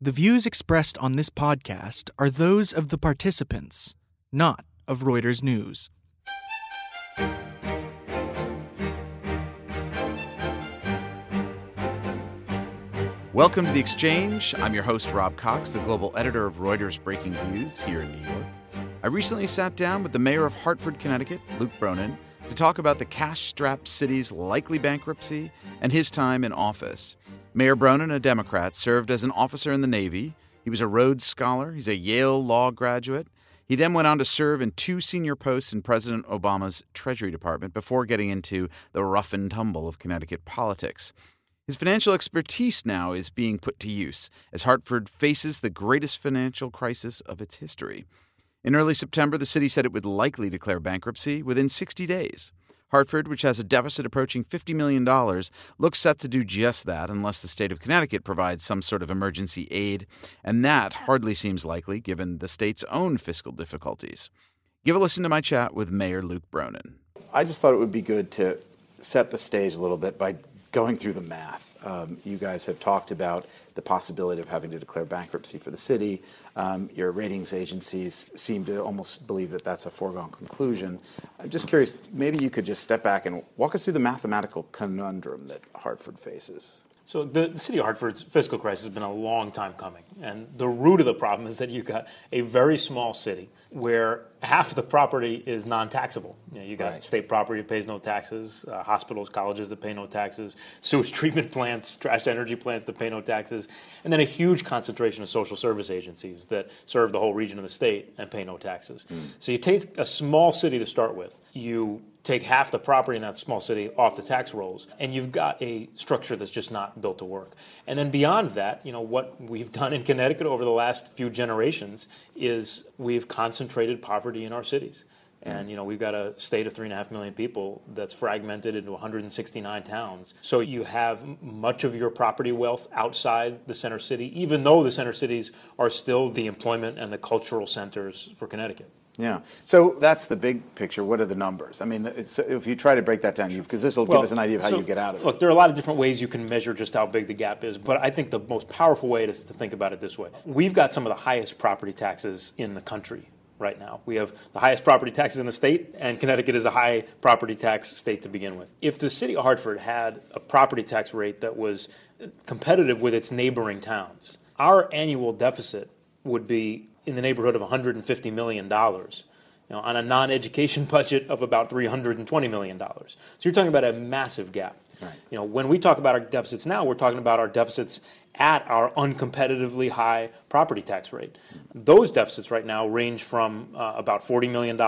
The views expressed on this podcast are those of the participants, not of Reuters News. Welcome to The Exchange. I'm your host, Rob Cox, the global editor of Reuters Breaking News here in New York. I recently sat down with the mayor of Hartford, Connecticut, Luke Bronin, to talk about the cash strapped city's likely bankruptcy and his time in office. Mayor Bronin, a Democrat, served as an officer in the Navy. He was a Rhodes Scholar, he's a Yale Law graduate. He then went on to serve in two senior posts in President Obama's Treasury Department before getting into the rough and tumble of Connecticut politics. His financial expertise now is being put to use as Hartford faces the greatest financial crisis of its history. In early September, the city said it would likely declare bankruptcy within 60 days. Hartford, which has a deficit approaching $50 million, looks set to do just that unless the state of Connecticut provides some sort of emergency aid, and that hardly seems likely given the state's own fiscal difficulties. Give a listen to my chat with Mayor Luke Bronin. I just thought it would be good to set the stage a little bit by going through the math. Um, you guys have talked about the possibility of having to declare bankruptcy for the city. Um, your ratings agencies seem to almost believe that that's a foregone conclusion. I'm just curious, maybe you could just step back and walk us through the mathematical conundrum that Hartford faces. So the, the, city of Hartford's fiscal crisis has been a long time coming, and the root of the problem is that you've got a very small city where half the property is non-taxable. You, know, you got right. state property that pays no taxes, uh, hospitals, colleges that pay no taxes, sewage treatment plants, trash energy plants that pay no taxes, and then a huge concentration of social service agencies that serve the whole region of the state and pay no taxes. Mm. So you take a small city to start with, you take half the property in that small city off the tax rolls, and you've got a structure that's just not built to work. And then beyond that, you know, what we've done in Connecticut over the last few generations is we've concentrated poverty in our cities. Hmm. And you know we've got a state of three and a half million people that's fragmented into 169 towns. So you have much of your property wealth outside the center city, even though the center cities are still the employment and the cultural centers for Connecticut. Yeah. So that's the big picture. What are the numbers? I mean, if you try to break that down, because this will well, give us an idea of how so, you get out of it. Look, there are a lot of different ways you can measure just how big the gap is, but I think the most powerful way is to think about it this way. We've got some of the highest property taxes in the country right now. We have the highest property taxes in the state, and Connecticut is a high property tax state to begin with. If the city of Hartford had a property tax rate that was competitive with its neighboring towns, our annual deficit would be in the neighborhood of $150 million. You know, on a non-education budget of about $320 million. So you're talking about a massive gap. Right. You know, when we talk about our deficits now, we're talking about our deficits at our uncompetitively high property tax rate. Those deficits right now range from uh, about $40 million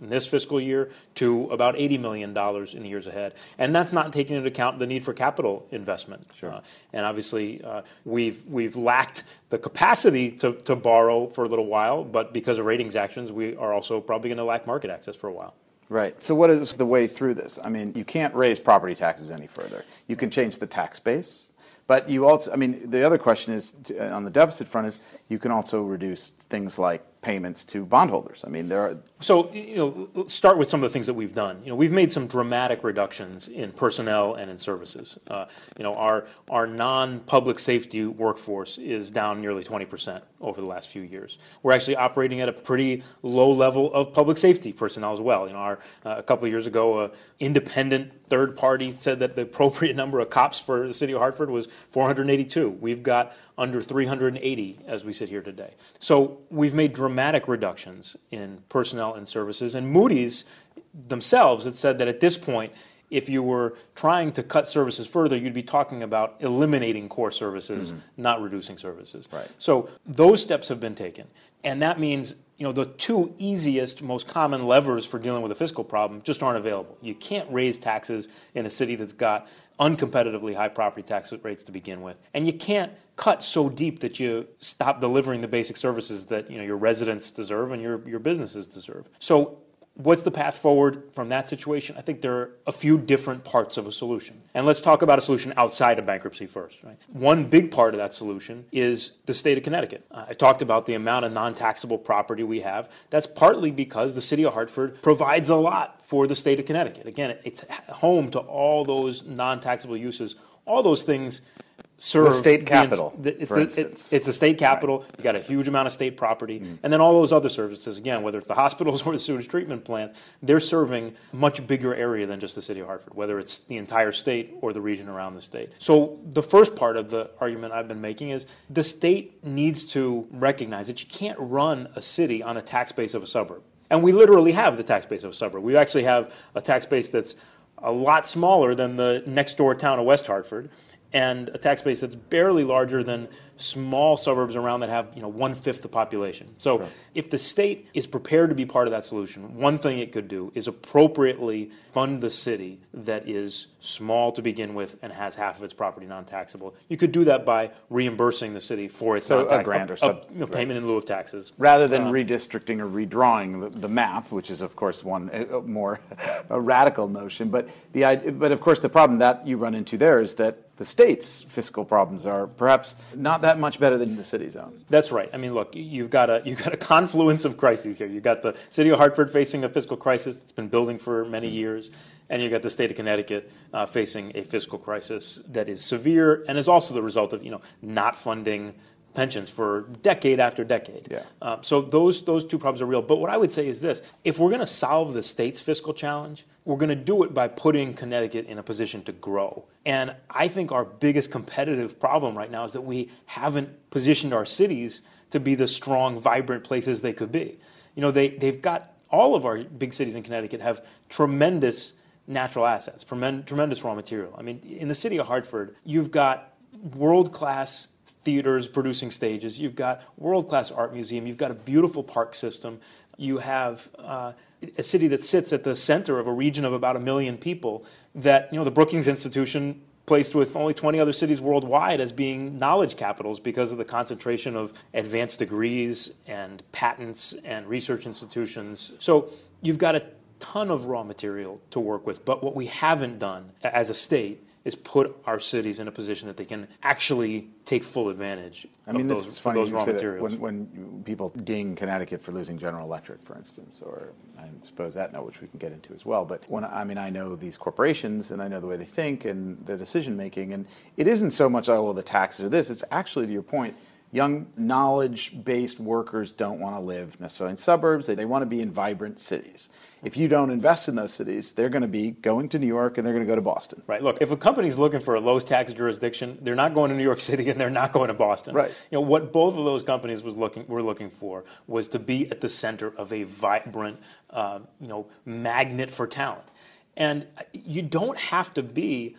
in this fiscal year to about $80 million in the years ahead. And that's not taking into account the need for capital investment. Sure. Uh, and obviously, uh, we've, we've lacked the capacity to, to borrow for a little while, but because of ratings actions, we are also probably going to lack market access for a while. Right. So, what is the way through this? I mean, you can't raise property taxes any further. You can change the tax base. But you also, I mean, the other question is uh, on the deficit front is you can also reduce things like payments to bondholders. I mean, there are. So, you know, start with some of the things that we've done. You know, we've made some dramatic reductions in personnel and in services. Uh, you know, our our non-public safety workforce is down nearly 20% over the last few years. We're actually operating at a pretty low level of public safety personnel as well. You know, our, uh, a couple of years ago, an independent third party said that the appropriate number of cops for the city of Hartford was 482. We've got under 380 as we sit here today. So we've made dramatic reductions in personnel and services. And Moody's themselves had said that at this point, if you were trying to cut services further, you'd be talking about eliminating core services, mm-hmm. not reducing services. Right. So those steps have been taken. And that means you know, the two easiest, most common levers for dealing with a fiscal problem just aren't available. You can't raise taxes in a city that's got uncompetitively high property tax rates to begin with. And you can't cut so deep that you stop delivering the basic services that, you know, your residents deserve and your, your businesses deserve. So What's the path forward from that situation? I think there are a few different parts of a solution. And let's talk about a solution outside of bankruptcy first. Right? One big part of that solution is the state of Connecticut. Uh, I talked about the amount of non taxable property we have. That's partly because the city of Hartford provides a lot for the state of Connecticut. Again, it's home to all those non taxable uses. All those things serve The state capital, the- it's for the- it- instance. it's the state capital. You got a huge amount of state property, Mm. and then all those other services. Again, whether it's the hospitals or the sewage treatment plant, they're serving much bigger area than just the city of Hartford. Whether it's the entire state or the region around the state. So the first part of the argument I've been making is the state needs to recognize that you can't run a city on a tax base of a suburb. And we literally have the tax base of a suburb. We actually have a tax base that's a lot smaller than the next door town of West Hartford, and a tax base that's barely larger than small suburbs around that have you know one fifth the population. So if the state is prepared to be part of that solution, one thing it could do is appropriately fund the city that is small to begin with and has half of its property non-taxable. You could do that by reimbursing the city for its So a grant or a- sub- you know, payment in lieu of taxes. rather than redistricting or redrawing the, the map, which is of course one uh, more a radical notion. But the but of course the problem that you run into there is that the state's fiscal problems are perhaps not that much better than the city's own. That's right. I mean, look, you've got a you've got a confluence of crises here. You've got the city of Hartford facing a fiscal crisis that's been building for many years, and you've got the state of Connecticut uh, facing a fiscal crisis that is severe and is also the result of you know not funding pensions for decade after decade. Yeah. Uh, so those those two problems are real. But what I would say is this: if we're going to solve the state's fiscal challenge, we're going to do it by putting Connecticut in a position to grow. And I think our biggest competitive problem right now is that we haven't positioned our cities to be the strong, vibrant places they could be. You know, they they've got all of our big cities in Connecticut have tremendous natural assets, tremendous raw material. I mean, in the city of Hartford, you've got world class theaters producing stages. You've got world class art museum. You've got a beautiful park system. You have uh, a city that sits at the center of a region of about a million people. That you know the Brookings Institution placed with only 20 other cities worldwide as being knowledge capitals because of the concentration of advanced degrees and patents and research institutions. So you've got a ton of raw material to work with. But what we haven't done as a state is put our cities in a position that they can actually take full advantage I mean, of this those, is funny those raw materials. when, when people ding Connecticut for losing General Electric, for instance, or I suppose Aetna, which we can get into as well. But when I mean, I know these corporations and I know the way they think and their decision making, and it isn't so much oh well the taxes or this. It's actually to your point. Young knowledge-based workers don't want to live necessarily in suburbs. They, they want to be in vibrant cities. If you don't invest in those cities, they're going to be going to New York and they're going to go to Boston. Right. Look, if a company's looking for a low tax jurisdiction, they're not going to New York City and they're not going to Boston. Right. You know what both of those companies was looking were looking for was to be at the center of a vibrant, uh, you know, magnet for talent. And you don't have to be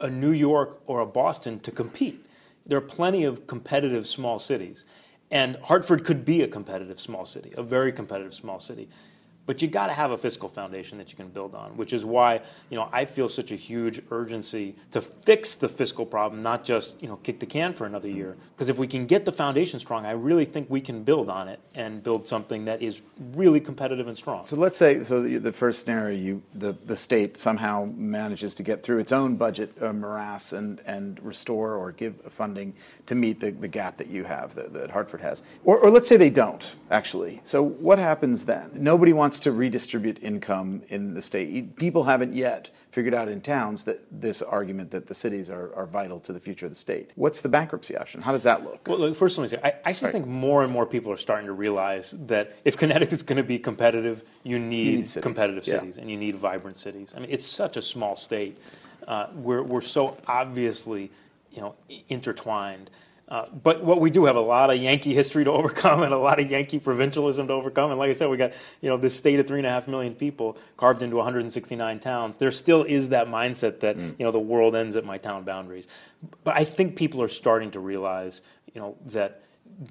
a New York or a Boston to compete. There are plenty of competitive small cities, and Hartford could be a competitive small city, a very competitive small city. But you got to have a fiscal foundation that you can build on, which is why you know I feel such a huge urgency to fix the fiscal problem, not just you know kick the can for another year. Because if we can get the foundation strong, I really think we can build on it and build something that is really competitive and strong. So let's say, so the, the first scenario, you the, the state somehow manages to get through its own budget uh, morass and, and restore or give funding to meet the, the gap that you have, that, that Hartford has. Or, or let's say they don't, actually. So what happens then? Nobody wants to redistribute income in the state. People haven't yet figured out in towns that this argument that the cities are, are vital to the future of the state. What's the bankruptcy option? How does that look? Well, look, first let me say, I actually Right. think more and more people are starting to realize that if Connecticut's going to be competitive, you need, need cities. competitive Yeah. cities and you need vibrant cities. I mean, it's such a small state. Uh, we're, we're so obviously, you know, intertwined. Uh, but what we do have a lot of Yankee history to overcome and a lot of Yankee provincialism to overcome. And like I said, we got you know this state of three and a half million people carved into 169 towns. There still is that mindset that you know the world ends at my town boundaries. But I think people are starting to realize you know that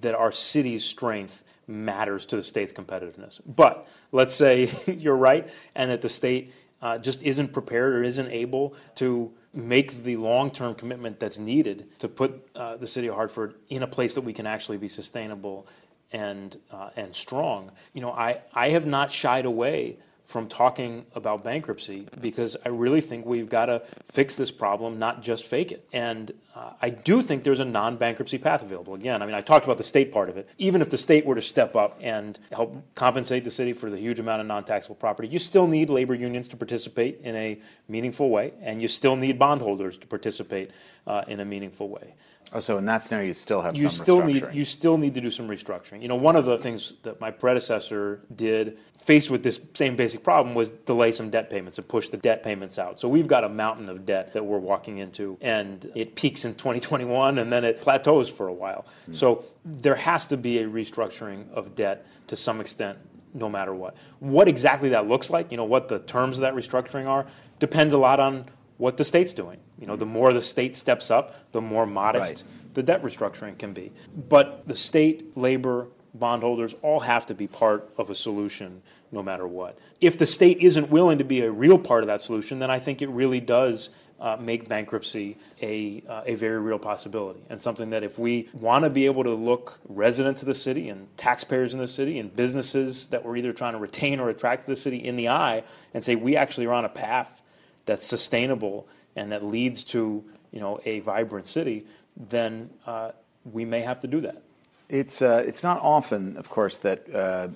that our city's strength matters to the state's competitiveness. But let's say you're right, and that the state uh, just isn't prepared or isn't able to make the long-term commitment that's needed to put uh, the city of Hartford in a place that we can actually be sustainable and uh, and strong. You know, I I have not shied away from talking about bankruptcy because I really think we've got to fix this problem, not just fake it. And uh, I do think there's a non bankruptcy path available. Again, I mean, I talked about the state part of it. Even if the state were to step up and help compensate the city for the huge amount of non taxable property, you still need labor unions to participate in a meaningful way, and you still need bondholders to participate uh, in a meaningful way. Oh, so in that scenario, you still have you some still need you still need to do some restructuring. You know, one of the things that my predecessor did, faced with this same basic problem, was delay some debt payments and push the debt payments out. So we've got a mountain of debt that we're walking into, and it peaks in 2021, and then it plateaus for a while. Hmm. So there has to be a restructuring of debt to some extent, no matter what. What exactly that looks like, you know, what the terms of that restructuring are, depends a lot on what the state's doing. You know, the more the state steps up, the more modest Right. the debt restructuring can be. But the state, labor, bondholders all have to be part of a solution no matter what. If the state isn't willing to be a real part of that solution, then I think it really does uh, make bankruptcy a, uh, a very real possibility and something that if we want to be able to look residents of the city and taxpayers in the city and businesses that we're either trying to retain or attract to the city in the eye and say we actually are on a path that's sustainable and that leads to you know a vibrant city, then uh, we may have to do that. It's uh, it's not often, of course, that uh,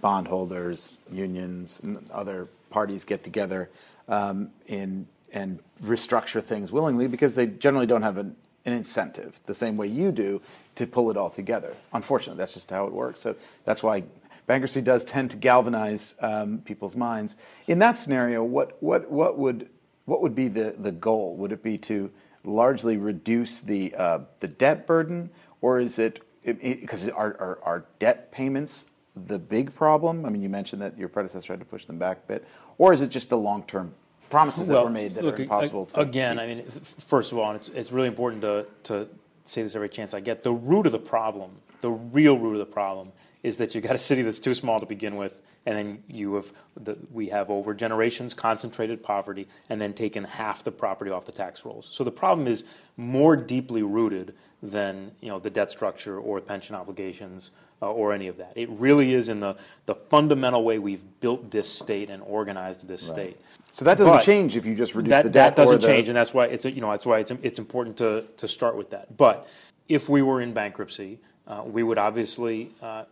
bondholders, unions, and other parties get together um, in, and restructure things willingly because they generally don't have an, an incentive the same way you do to pull it all together. Unfortunately, that's just how it works. So that's why bankruptcy does tend to galvanize um, people's minds. In that scenario, what what what would what would be the, the goal? Would it be to largely reduce the uh, the debt burden, or is it because are, are are debt payments the big problem? I mean, you mentioned that your predecessor had to push them back a bit, or is it just the long term promises that were made that look, are impossible to Again, I mean, first of all, and it's, it's really important to, to say this every chance I get. The root of the problem, the real root of the problem, is that you've got a city that's too small to begin with, and then you have the, we have over generations concentrated poverty, and then taken half the property off the tax rolls. So the problem is more deeply rooted than you know the debt structure or pension obligations uh, or any of that. It really is in the the fundamental way we've built this state and organized this state. So that doesn't But change if you just reduce that, the debt. That doesn't the, change, and that's why it's a, you know that's why it's it's important to to start with that. But if we were in bankruptcy, uh, we would obviously uh,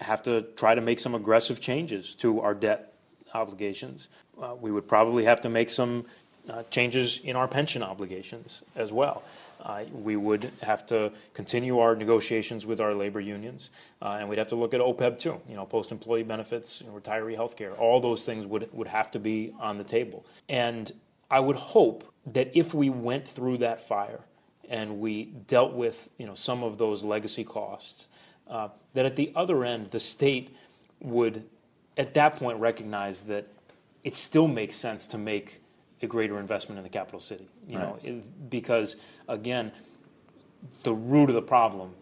have to try to make some aggressive changes to our debt obligations. Uh, we would probably have to make some uh, changes in our pension obligations as well. Uh, we would have to continue our negotiations with our labor unions, uh, and we'd have to look at OPEB too. You know, post-employee benefits, retiree health care. All those things would would have to be on the table. And I would hope that if we went through that fire and we dealt with you know some of those legacy costs, uh, that at the other end the state would at that point recognize that it still makes sense to make a greater investment in the capital city. You know, it- because again, the root of the problem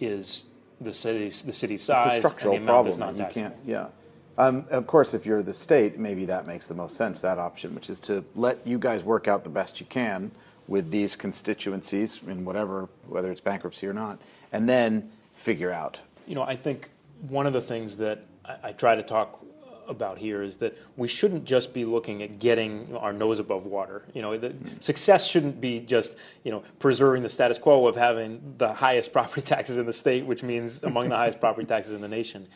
is the city's the city's size it's a structural and the amount that's problem. not that you can't. Yeah. Um, of course, if you're the state, maybe that makes the most sense. That option, which is to let you guys work out the best you can with these constituencies in whatever, whether it's bankruptcy or not, and then figure out. You know, I think one of the things that I, I try to talk about here is that we shouldn't just be looking at getting our nose above water. You know, the, success shouldn't be just you know preserving the status quo of having the highest property taxes in the state, which means among the highest property taxes in the nation.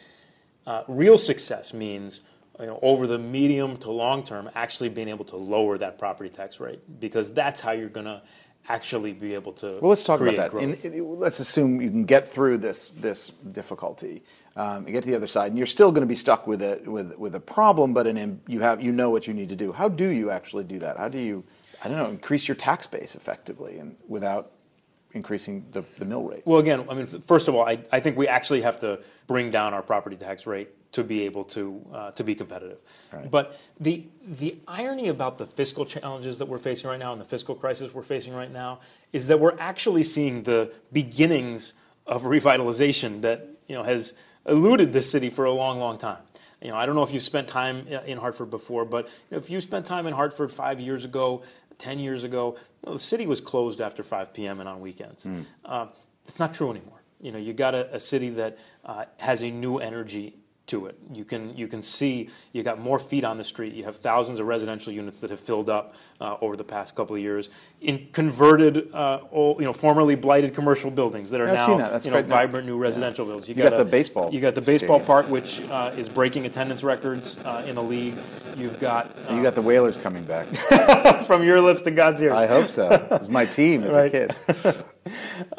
Uh, real success means you know, over the medium to long term, actually being able to lower that property tax rate because that's how you're going to actually be able to. Well, let's talk about that. growth. In, in- let's assume you can get through this this difficulty, um, you get to the other side, and you're still going to be stuck with a with with a problem, but an, you have you know what you need to do. How do you actually do that? How do you, I don't know, increase your tax base effectively and without increasing the, the mill rate? Well, again, I mean, first of all, I, I think we actually have to bring down our property tax rate to be able to uh, to be competitive. Right. But the the irony about the fiscal challenges that we're facing right now and the fiscal crisis we're facing right now is that we're actually seeing the beginnings of revitalization that you know has eluded this city for a long, long time. You know, I don't know if you've spent time uh, in Hartford before, but if you spent time in Hartford five years ago, ten years ago, you know, the city was closed after 5 p.m. and on weekends. Uh, it's not true anymore. You know, you got a, a city that uh, has a new energy to it. You can you can see you got more feet on the street. You have thousands of residential units that have filled up uh, over the past couple of years in converted, uh, old, you know, formerly blighted commercial buildings that are I've now that. You know vibrant new residential buildings. You got a- the baseball You got the baseball stadium. park, which uh, is breaking attendance records uh, in the league. You've got uh, You got the Whalers coming back. from your lips to God's ears. I hope so. It's my team as Right. a kid.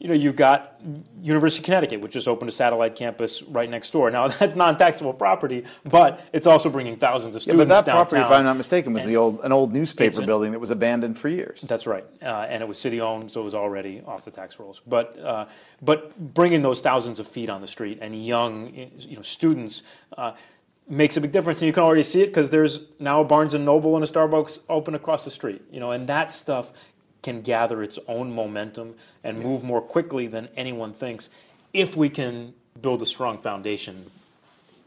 you know, you've got University of Connecticut, which just opened a satellite campus right next door. Now, that's non-taxable property, but it's also bringing thousands of Yeah, students but that downtown. property, if I'm not mistaken, was the old an old newspaper building that was abandoned for years. That's right, uh, and it was city-owned, so it was already off the tax rolls. But uh, but bringing those thousands of feet on the street and young, you know, students. Uh, Makes a big difference, and you can already see it because there's now a Barnes and Noble and a Starbucks open across the street. You know, and that stuff can gather its own momentum and move more quickly than anyone thinks if we can build a strong foundation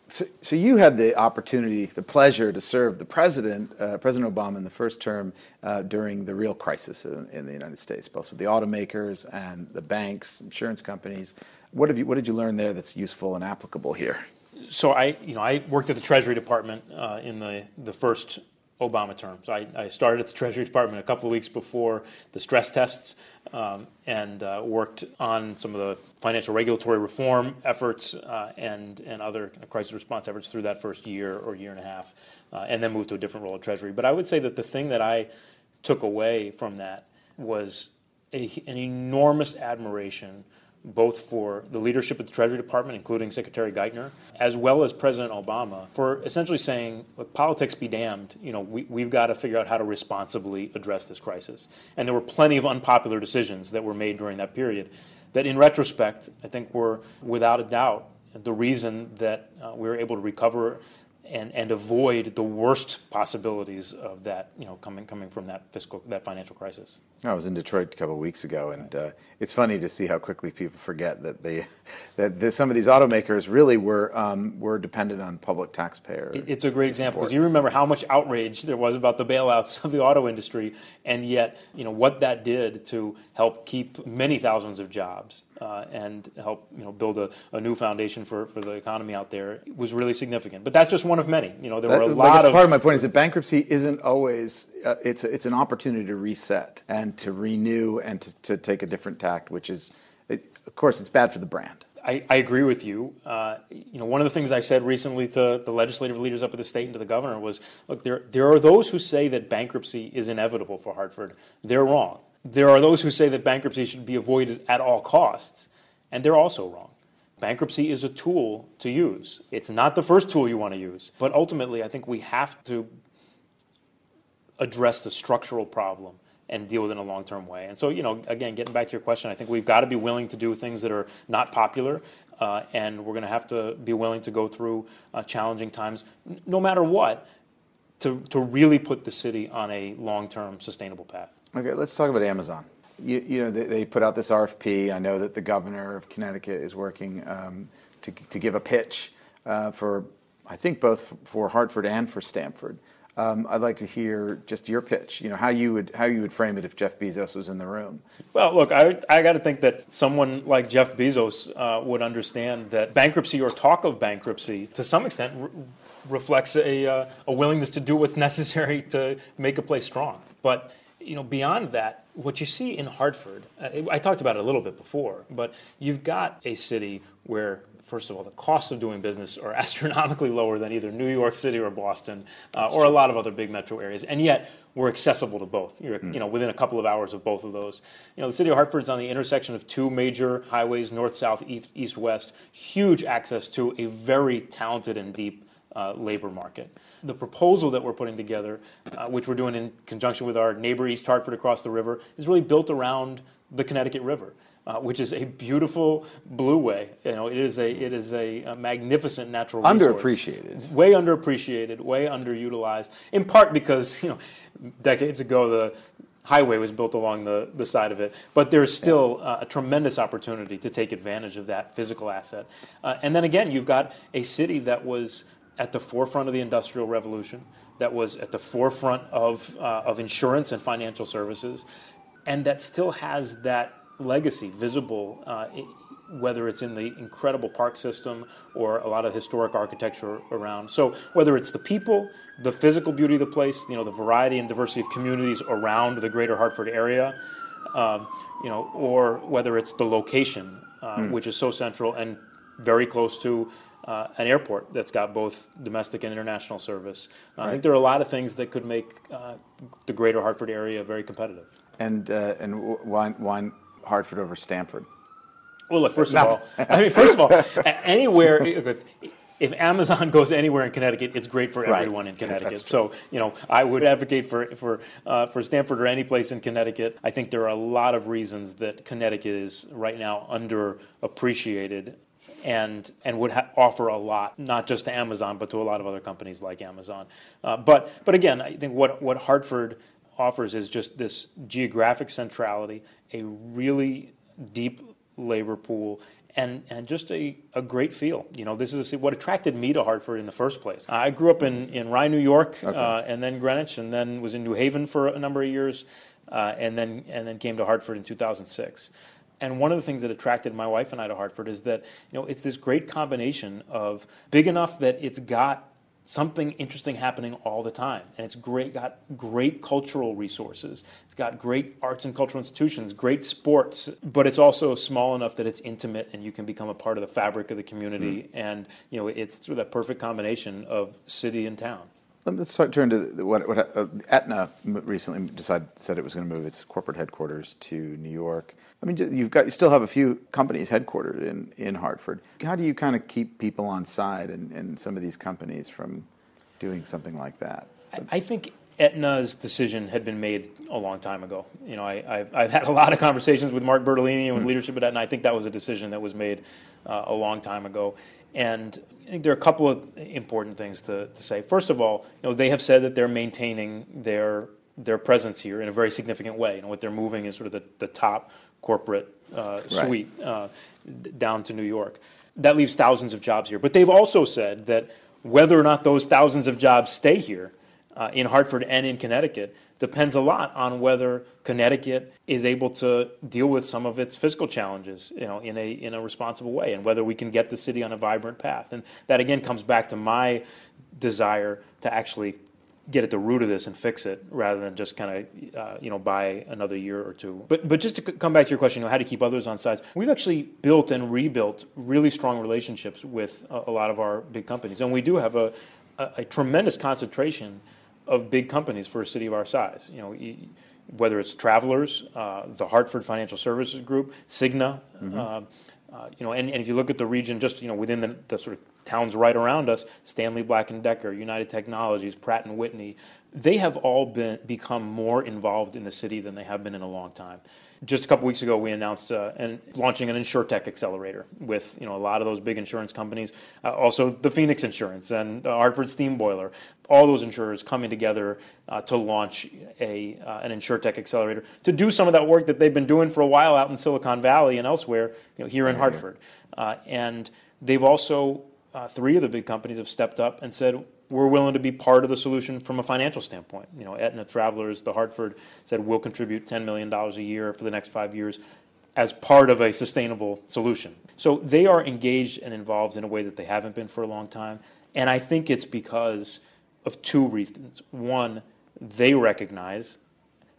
So, so you had the opportunity, the pleasure to serve the president, uh, President Obama, in the first term uh, during the real crisis in, in the United States, both with the automakers and the banks, insurance companies. What have you? What did you learn there that's useful and applicable here? so I, you know, I worked at the Treasury Department uh, in the, the first Obama term. So I, I started at the Treasury Department a couple of weeks before the stress tests um, and uh, worked on some of the financial regulatory reform efforts uh, and, and other crisis response efforts through that first year or year and a half, uh, and then moved to a different role at Treasury. But I would say that the thing that I took away from that was a, an enormous admiration both for the leadership of the Treasury Department, including Secretary Geithner, as well as President Obama, for essentially saying, politics be damned, you know, we, we've got to figure out how to responsibly address this crisis. And there were plenty of unpopular decisions that were made during that period that, in retrospect, I think were without a doubt the reason that uh, we were able to recover and, and avoid the worst possibilities of that, you know, coming coming from that fiscal that financial crisis. I was in Detroit a couple of weeks ago, and uh, it's funny to see how quickly people forget that they that the, some of these automakers really were um, were dependent on public taxpayer. It- It's a great example because you remember how much outrage there was about the bailouts of the auto industry, and yet you know what that did to help keep many thousands of jobs and help you know build a, a new foundation for, for the economy out there was really significant. But that's just one of many. You know there were a lot of part of my point is that bankruptcy isn't always uh, it's a, it's an opportunity to reset and to renew and to, to take a different tact, which is, it, of course, it's bad for the brand. I, I agree with you. Uh, you know, one of the things I said recently to the legislative leaders up at the state and to the governor was, look, there there are those who say that bankruptcy is inevitable for Hartford. They're wrong. There are those who say that bankruptcy should be avoided at all costs, and they're also wrong. Bankruptcy is a tool to use. It's not the first tool you want to use, but ultimately, I think we have to address the structural problem and deal with it in a long-term way. And so, you know, again, getting back to your question, I think we've got to be willing to do things that are not popular, uh, and we're going to have to be willing to go through uh, challenging times, no matter what, to, to really put the city on a long-term sustainable path. Okay, let's talk about Amazon. You, you know, they, they put out this RFP. I know that the governor of Connecticut is working um, to, to give a pitch uh, for, I think, both for Hartford and for Stamford. Um, I'd like to hear just your pitch. You know, how you would how you would frame it if Jeff Bezos was in the room. Well, look, I, I got to think that someone like Jeff Bezos uh, would understand that bankruptcy or talk of bankruptcy, to some extent, re- reflects a, uh, a willingness to do what's necessary to make a place strong. But you know, beyond that, what you see in Hartford, uh, I talked about it a little bit before, but you've got a city where first of all, the costs of doing business are astronomically lower than either New York City or Boston uh, or a lot of other big metro areas, and yet we're accessible to both. You're, you know, within a couple of hours of both of those. You know, the city of Hartford is on the intersection of two major highways, north, south, east, east, west. Huge access to a very talented and deep uh, labor market. The proposal that we're putting together, uh, which we're doing in conjunction with our neighbor East Hartford across the river, is really built around the Connecticut River. Uh, which is a beautiful blueway. You know, it is a it is a, a magnificent natural resource. Underappreciated. way underappreciated, way underutilized. In part because you know, decades ago the highway was built along the, the side of it, but there's still uh, a tremendous opportunity to take advantage of that physical asset. Uh, and then again, you've got a city that was at the forefront of the industrial revolution, that was at the forefront of uh, of insurance and financial services, and that still has that legacy visible, uh, whether it's in the incredible park system or a lot of historic architecture around. So whether it's the people, the physical beauty of the place, you know, the variety and diversity of communities around the greater Hartford area, um, you know, or whether it's the location, uh, mm. which is so central and very close to uh, an airport that's got both domestic and international service. Uh, right. I think there are a lot of things that could make uh, the greater Hartford area very competitive. And uh, and why, why Hartford over Stamford? Well, look, first of all, I mean, first of all, anywhere, if, if, Amazon goes anywhere in Connecticut, it's great for everyone right. in Connecticut. so, you know, I would advocate for for uh, for Stamford or any place in Connecticut. I think there are a lot of reasons that Connecticut is right now underappreciated and and would ha- offer a lot, not just to Amazon, but to a lot of other companies like Amazon. Uh, but but again, I think what what Hartford offers is just this geographic centrality, a really deep labor pool, and, and just a, a great feel. You know, this is what attracted me to Hartford in the first place. I grew up in, in Rye, New York, okay. uh, and then Greenwich, and then was in New Haven for a number of years, uh, and then and then came to Hartford in 2006. And one of the things that attracted my wife and I to Hartford is that you know it's this great combination of big enough that it's got something interesting happening all the time. And it's great, got great cultural resources. It's got great arts and cultural institutions, great sports, but it's also small enough that it's intimate and you can become a part of the fabric of the community. Mm-hmm. And, you know, it's through that perfect combination of city and town. Let's start, turn to what, what uh, Aetna recently decided said it was going to move its corporate headquarters to New York. I mean, you've got you still have a few companies headquartered in, in Hartford. How do you kind of keep people on side and, and some of these companies from doing something like that? I think Aetna's decision had been made a long time ago. You know, I, have I've had a lot of conversations with Mark Bertolini and with mm-hmm. leadership at Aetna. I think that was a decision that was made uh, a long time ago. And I think there are a couple of important things to, to say. First of all, you know, they have said that they're maintaining their their presence here in a very significant way. You know, what they're moving is sort of the, the top corporate uh, right. suite uh, down to New York. That leaves thousands of jobs here. But they've also said that whether or not those thousands of jobs stay here uh, in Hartford and in Connecticut depends a lot on whether Connecticut is able to deal with some of its fiscal challenges, you know, in a in a responsible way, and whether we can get the city on a vibrant path. And that again comes back to my desire to actually get at the root of this and fix it rather than just kind of uh, you know buy another year or two. But but just to c- come back to your question, you know, how to keep others on sides. We've actually built and rebuilt really strong relationships with a, a lot of our big companies, and we do have a, a, a tremendous concentration of big companies for a city of our size. You know, whether it's Travelers, uh, the Hartford Financial Services Group, Cigna. Mm-hmm. Uh, uh, you know, and, and if you look at the region, just you know, within the, the sort of towns right around us, Stanley Black and Decker, United Technologies, Pratt and Whitney, they have all been become more involved in the city than they have been in a long time just a couple weeks ago, we announced uh, and launching an insurtech accelerator with you know a lot of those big insurance companies, uh, also the Phoenix Insurance and uh, Hartford Steam Boiler, all those insurers coming together uh, to launch a uh, an insurtech accelerator to do some of that work that they've been doing for a while out in Silicon Valley and elsewhere, you know, here in Hartford, uh, and they've also three of the big companies have stepped up and said we're willing to be part of the solution from a financial standpoint. You know, Aetna Travelers, the Hartford said we'll contribute $10 million a year for the next five years as part of a sustainable solution. So they are engaged and involved in a way that they haven't been for a long time. And I think it's because of two reasons. One, they recognize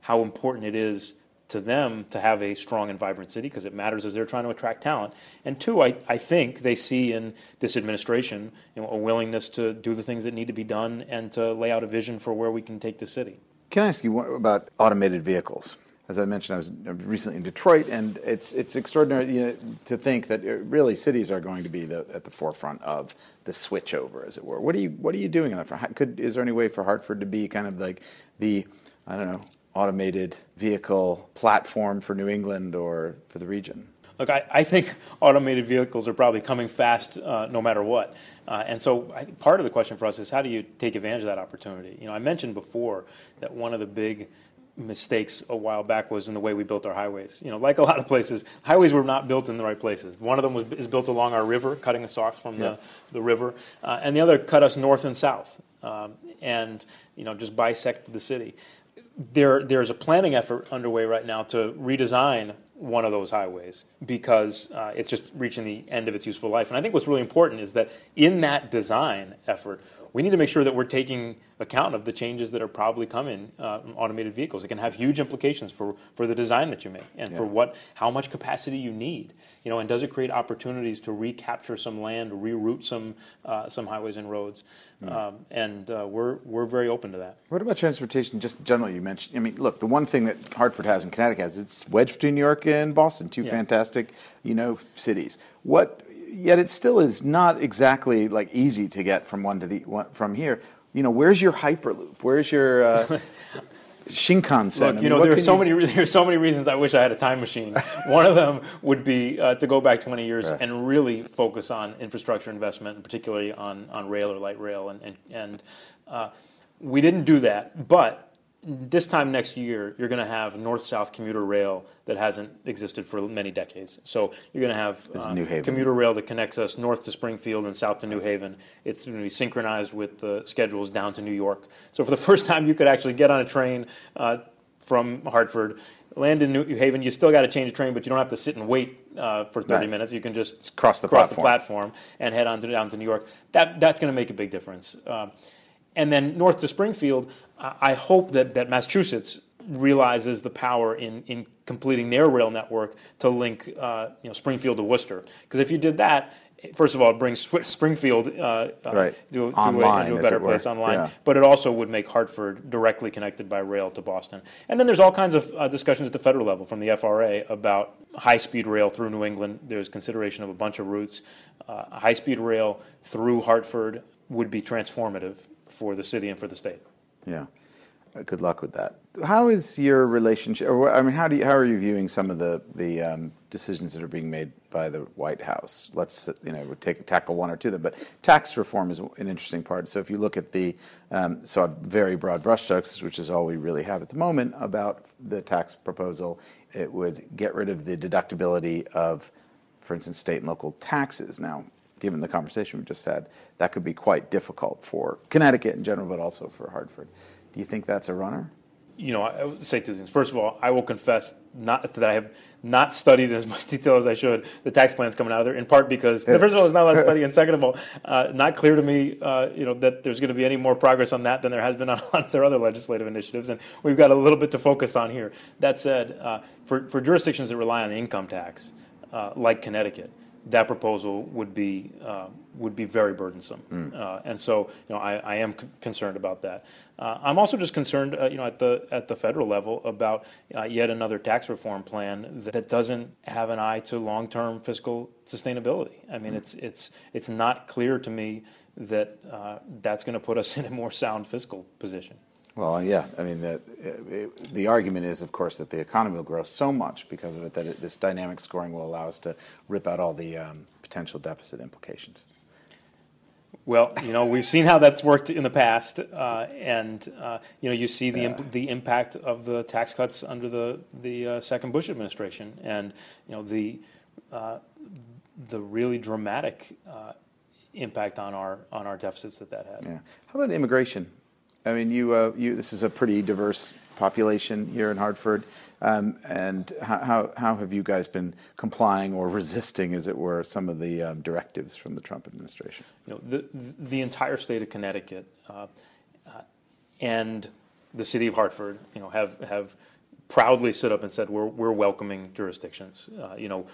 how important it is to them to have a strong and vibrant city because it matters as they're trying to attract talent. And two, I, I think they see in this administration you know, a willingness to do the things that need to be done and to lay out a vision for where we can take the city. Can I ask you about automated vehicles? As I mentioned, I was recently in Detroit, and it's it's extraordinary you know, to think that uh, really cities are going to be the, at the forefront of the switchover, as it were. What are you What are you doing on that front? Could is there any way for Hartford to be kind of like the I don't know automated vehicle platform for New England or for the region? Look, I, I think automated vehicles are probably coming fast uh, no matter what. Uh, and so I think part of the question for us is how do you take advantage of that opportunity? You know, I mentioned before that one of the big mistakes a while back was in the way we built our highways. You know, like a lot of places, highways were not built in the right places. One of them was, is built along our river, cutting us off from yeah. the, the river, uh, and the other cut us north and south, um, and you know, just bisected the city there, there's a planning effort underway right now to redesign one of those highways because uh, it's just reaching the end of its useful life. And I think what's really important is that in that design effort, we need to make sure that we're taking account of the changes that are probably coming uh, automated vehicles. It can have huge implications for, for the design that you make and yeah. for what how much capacity you need. You know, and does it create opportunities to recapture some land, reroute some uh, some highways and roads? Mm. Um, and uh, we're we're very open to that. What about transportation? Just generally, you mentioned. I mean, look, the one thing that Hartford has and Connecticut has, it's wedged between New York and Boston, two yeah. fantastic, you know, cities. What yet it still is not exactly like easy to get from one to the one, from here. You know, where's your hyperloop? Where's your uh, Shinkansen? Look, you know, there are so you... many there are so many reasons I wish I had a time machine. one of them would be uh, to go back 20 years right. and really focus on infrastructure investment, and particularly on on rail or light rail, and and, and uh, we didn't do that, but this time next year, you're going to have north-south commuter rail that hasn't existed for many decades. So you're going to have uh, commuter rail that connects us north to Springfield and south to New Haven. It's going to be synchronized with the schedules down to New York. So for the first time, you could actually get on a train uh, from Hartford, land in New Haven. You still got to change the train, but you don't have to sit and wait uh, for 30 right. minutes. You can just cross the cross platform. the platform and head on to, down to New York. That that's going to make a big difference. And then north to Springfield, I hope that, that Massachusetts realizes the power in, in completing their rail network to link uh, you know, Springfield to Worcester. Because if you did that, first of all, it brings Springfield uh, uh right. to, to, online, a, into a better place online, yeah. but it also would make Hartford directly connected by rail to Boston. And then there's all kinds of uh, discussions at the federal level from the FRA about high speed rail through New England. There's consideration of a bunch of routes. Uh, high speed rail through Hartford would be transformative for the city and for the state. Yeah. Uh, good luck with that. How is your relationship? Or I mean, how do you, how are you viewing some of the the um, decisions that are being made by the White House? Let's you know take tackle one or two of them. But tax reform is an interesting part. So if you look at the um, so very broad brushstrokes, which is all we really have at the moment about the tax proposal, it would get rid of the deductibility of, for instance, state and local taxes. Now, given the conversation we've just had, that could be quite difficult for Connecticut in general, but also for Hartford. Do you think that's a runner? You know, I would say two things. First of all, I will confess not that I have not studied in as much detail as I should the tax plans coming out of there. In part because first of all, it's not a lot of study, and second of all, uh, not clear to me, uh, you know, that there's going to be any more progress on that than there has been on a lot of their other legislative initiatives, and we've got a little bit to focus on here. That said, uh, for for jurisdictions that rely on the income tax, uh, like Connecticut that proposal would be uh, would be very burdensome, mm. uh, and so you know I, I am c- concerned about that. Uh, I'm also just concerned, uh, you know, at the at the federal level about uh, yet another tax reform plan that doesn't have an eye to long-term fiscal sustainability. I mean, mm. it's it's it's not clear to me that uh, that's going to put us in a more sound fiscal position. Well, yeah. I mean, the, the argument is, of course, that the economy will grow so much because of it that it, this dynamic scoring will allow us to rip out all the um, potential deficit implications. Well, you know, we've seen how that's worked in the past, uh, and uh, you know, you see the imp- the impact of the tax cuts under the the uh, second Bush administration, and you know the uh, the really dramatic uh, impact on our on our deficits that that had. Yeah. How about immigration? I mean, you, uh, you, this is a pretty diverse population here in Hartford. Um, and how, have you guys been complying or resisting, as it were, some of the um, directives from the Trump administration? The, the entire state of Connecticut uh, uh, and the city of Hartford, you know, have, have proudly stood up and said we're, we're welcoming jurisdictions. Uh, you know,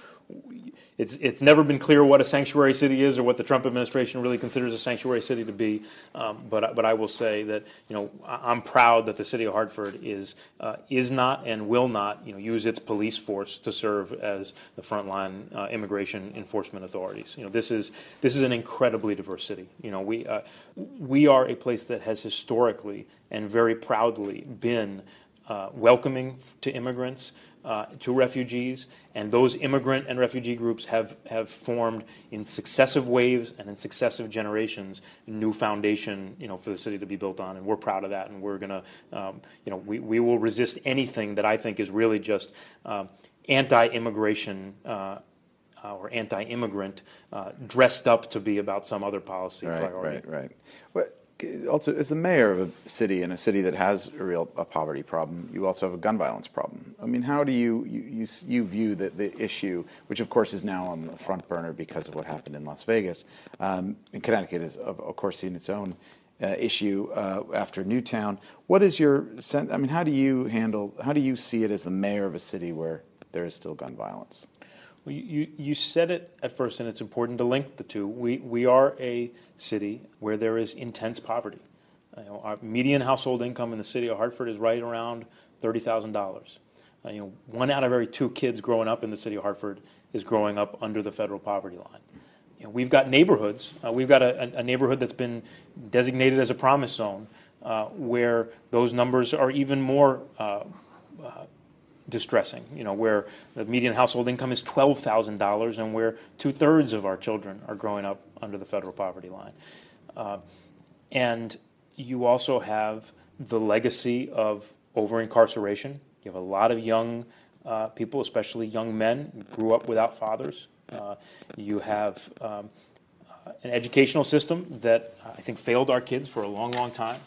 it's it's never been clear what a sanctuary city is or what the Trump administration really considers a sanctuary city to be. Um, but but I will say that you know I'm proud that the city of Hartford is uh, is not and will not you know use its police force to serve as the frontline uh, immigration enforcement authorities. You know this is this is an incredibly diverse city. You know we uh, we are a place that has historically and very proudly been uh, welcoming to immigrants, uh, to refugees, and those immigrant and refugee groups have, have formed in successive waves and in successive generations a new foundation, you know, for the city to be built on, and we're proud of that, and we're going to, um, you know, we, we will resist anything that I think is really just um, anti-immigration uh, uh, or anti-immigrant, uh, dressed up to be about some other policy right, priority. Right, right, But also, as the mayor of a city in a city that has a real a poverty problem, you also have a gun violence problem. I mean, how do you you, you, you view the, the issue, which of course is now on the front burner because of what happened in Las Vegas? Um, and Connecticut has, of, of course, seen its own uh, issue uh, after Newtown. What is your sense? I mean, how do you handle? How do you see it as the mayor of a city where there is still gun violence? You, you said it at first, and it's important to link the two. We, we are a city where there is intense poverty. You know, our median household income in the city of Hartford is right around $30,000. Uh, you know, one out of every two kids growing up in the city of Hartford is growing up under the federal poverty line. You know, we've got neighborhoods. Uh, we've got a, a, neighborhood that's been designated as a promise zone uh, where those numbers are even more uh, uh, distressing, you know, where the median household income is $12,000 and where two thirds of our children are growing up under the federal poverty line. Uh, and you also have the legacy of over incarceration. You have a lot of young uh, people, especially young men, grew up without fathers. Uh, you have um, uh, an educational system that I think failed our kids for a long, long time.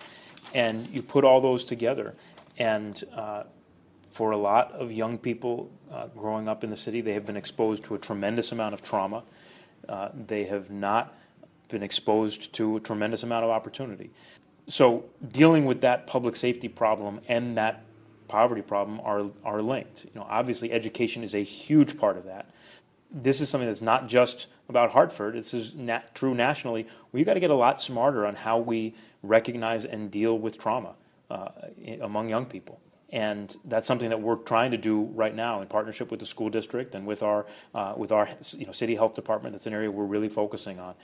And you put all those together, and uh, for a lot of young people uh, growing up in the city, they have been exposed to a tremendous amount of trauma. Uh, they have not been exposed to a tremendous amount of opportunity. So, dealing with that public safety problem and that poverty problem are, are linked. You know, obviously, education is a huge part of that. This is something that's not just about Hartford. This is nat- true nationally. We've got to get a lot smarter on how we recognize and deal with trauma uh, among young people. And that's something that we're trying to do right now in partnership with the school district and with our, uh, with our you know, city health department. That's an area we're really focusing on.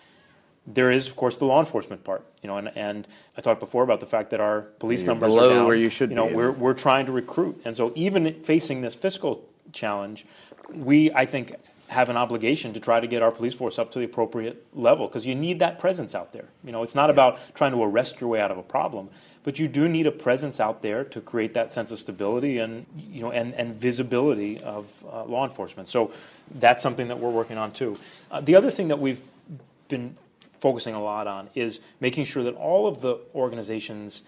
There is, of course, the law enforcement part, you know, and, and I talked before about the fact that our police You're numbers below are down. where you should you know, be. We're, we're trying to recruit, and so even facing this fiscal challenge, we, I think, have an obligation to try to get our police force up to the appropriate level because you need that presence out there. You know, it's not about trying to arrest your way out of a problem, but you do need a presence out there to create that sense of stability and you know and, and visibility of uh, law enforcement. So that's something that we're working on too. Uh, the other thing that we've been focusing a lot on is making sure that all of the organizations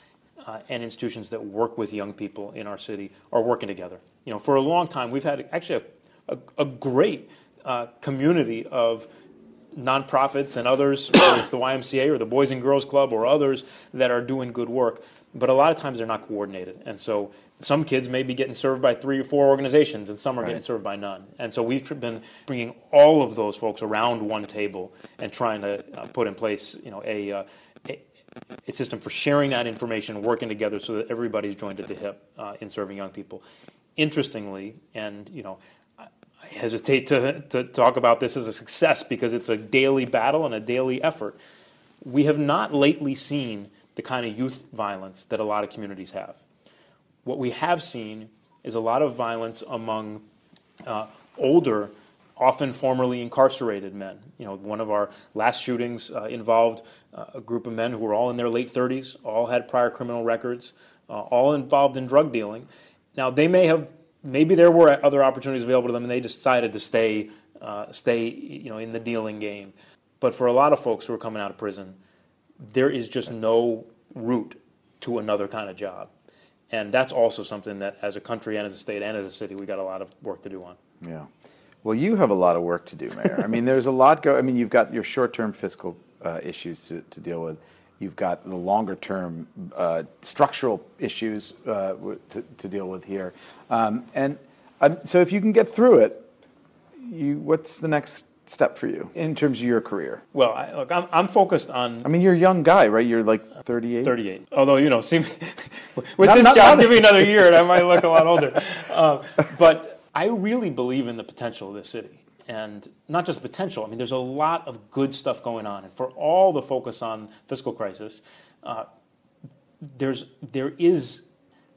uh, and institutions that work with young people in our city are working together. You know, for a long time we've had actually a, a, a great uh, community of nonprofits and others, whether it's the YMCA or the Boys and Girls Club or others that are doing good work. But a lot of times they're not coordinated. And so some kids may be getting served by three or four organizations and some are right. getting served by none. And so we've been bringing all of those folks around one table and trying to uh, put in place, you know, a, uh, a, a, system for sharing that information, working together so that everybody's joined at the hip uh, in serving young people. Interestingly, and, you know, hesitate to, to talk about this as a success because it's a daily battle and a daily effort. We have not lately seen the kind of youth violence that a lot of communities have. What we have seen is a lot of violence among uh, older, often formerly incarcerated men. You know, one of our last shootings uh, involved uh, a group of men who were all in their late 30s, all had prior criminal records, uh, all involved in drug dealing. Now, they may have maybe there were other opportunities available to them, and they decided to stay uh, stay you know in the dealing game. But for a lot of folks who are coming out of prison, there is just no route to another kind of job, and that's also something that, as a country and as a state and as a city, we got a lot of work to do on. Yeah. Well, you have a lot of work to do, Mayor. I mean, there's a lot go. I mean, you've got your short-term fiscal uh, issues to, to deal with. You've got the longer term uh, structural issues uh, to, to, deal with here. Um, and um, so if you can get through it, you, what's the next step for you in terms of your career? Well, I, look, I'm, I'm focused on. I mean, you're a young guy, right? You're like 38. 38. Although you know, seem with not, this not, job, not, give me another year, and I might look a lot older. Uh, but I really believe in the potential of this city and not just potential. I mean, there's a lot of good stuff going on, and for all the focus on fiscal crisis, uh, there's there is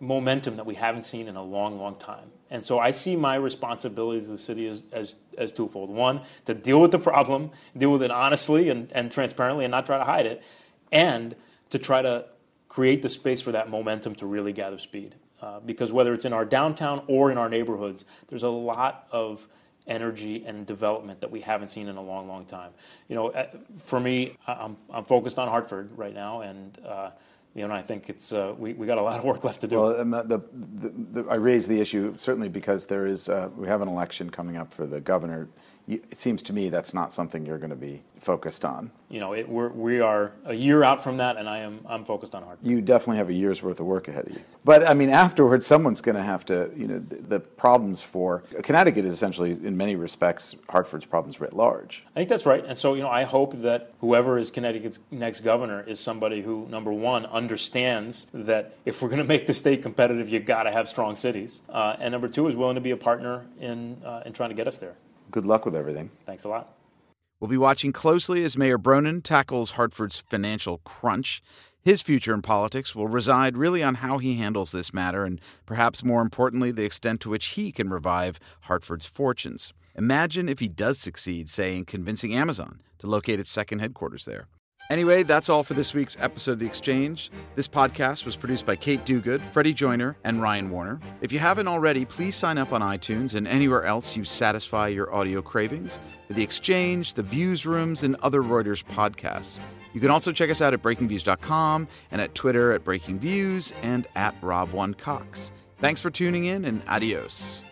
momentum that we haven't seen in a long, long time. And so I see my responsibilities as the city as, as, as twofold. One, to deal with the problem, deal with it honestly and, and transparently and not try to hide it, and to try to create the space for that momentum to really gather speed. Uh, because whether it's in our downtown or in our neighborhoods, there's a lot of energy and development that we haven't seen in a long, long time. You know, uh, for me, I'm, I'm focused on Hartford right now, and uh, you know, I think it's uh, we, we got a lot of work left to do. Well, the, the, the, I raise the issue certainly because there is uh, we have an election coming up for the governor. It seems to me that's not something you're going to be focused on. You know, it, we're, we are a year out from that, and I am I'm focused on Hartford. You definitely have a year's worth of work ahead of you. But I mean, afterwards, someone's going to have to. You know, the, the problems for Connecticut is essentially, in many respects, Hartford's problems writ large. I think that's right, and so you know, I hope that whoever is Connecticut's next governor is somebody who, number one, understands that if we're going to make the state competitive, you got to have strong cities, uh, and number two, is willing to be a partner in uh, in trying to get us there. Good luck with everything. Thanks a lot. We'll be watching closely as Mayor Bronin tackles Hartford's financial crunch. His future in politics will reside really on how he handles this matter and perhaps more importantly, the extent to which he can revive Hartford's fortunes. Imagine if he does succeed, say, in convincing Amazon to locate its second headquarters there. Anyway, that's all for this week's episode of The Exchange. This podcast was produced by Kate Duguid, Freddie Joyner, and Ryan Warner. If you haven't already, please sign up on iTunes and anywhere else you satisfy your audio cravings for The Exchange, The Views Rooms, and other Reuters podcasts. You can also check us out at breakingviews.com and at Twitter at Breakingviews and at Rob1Cox. Thanks for tuning in and adios.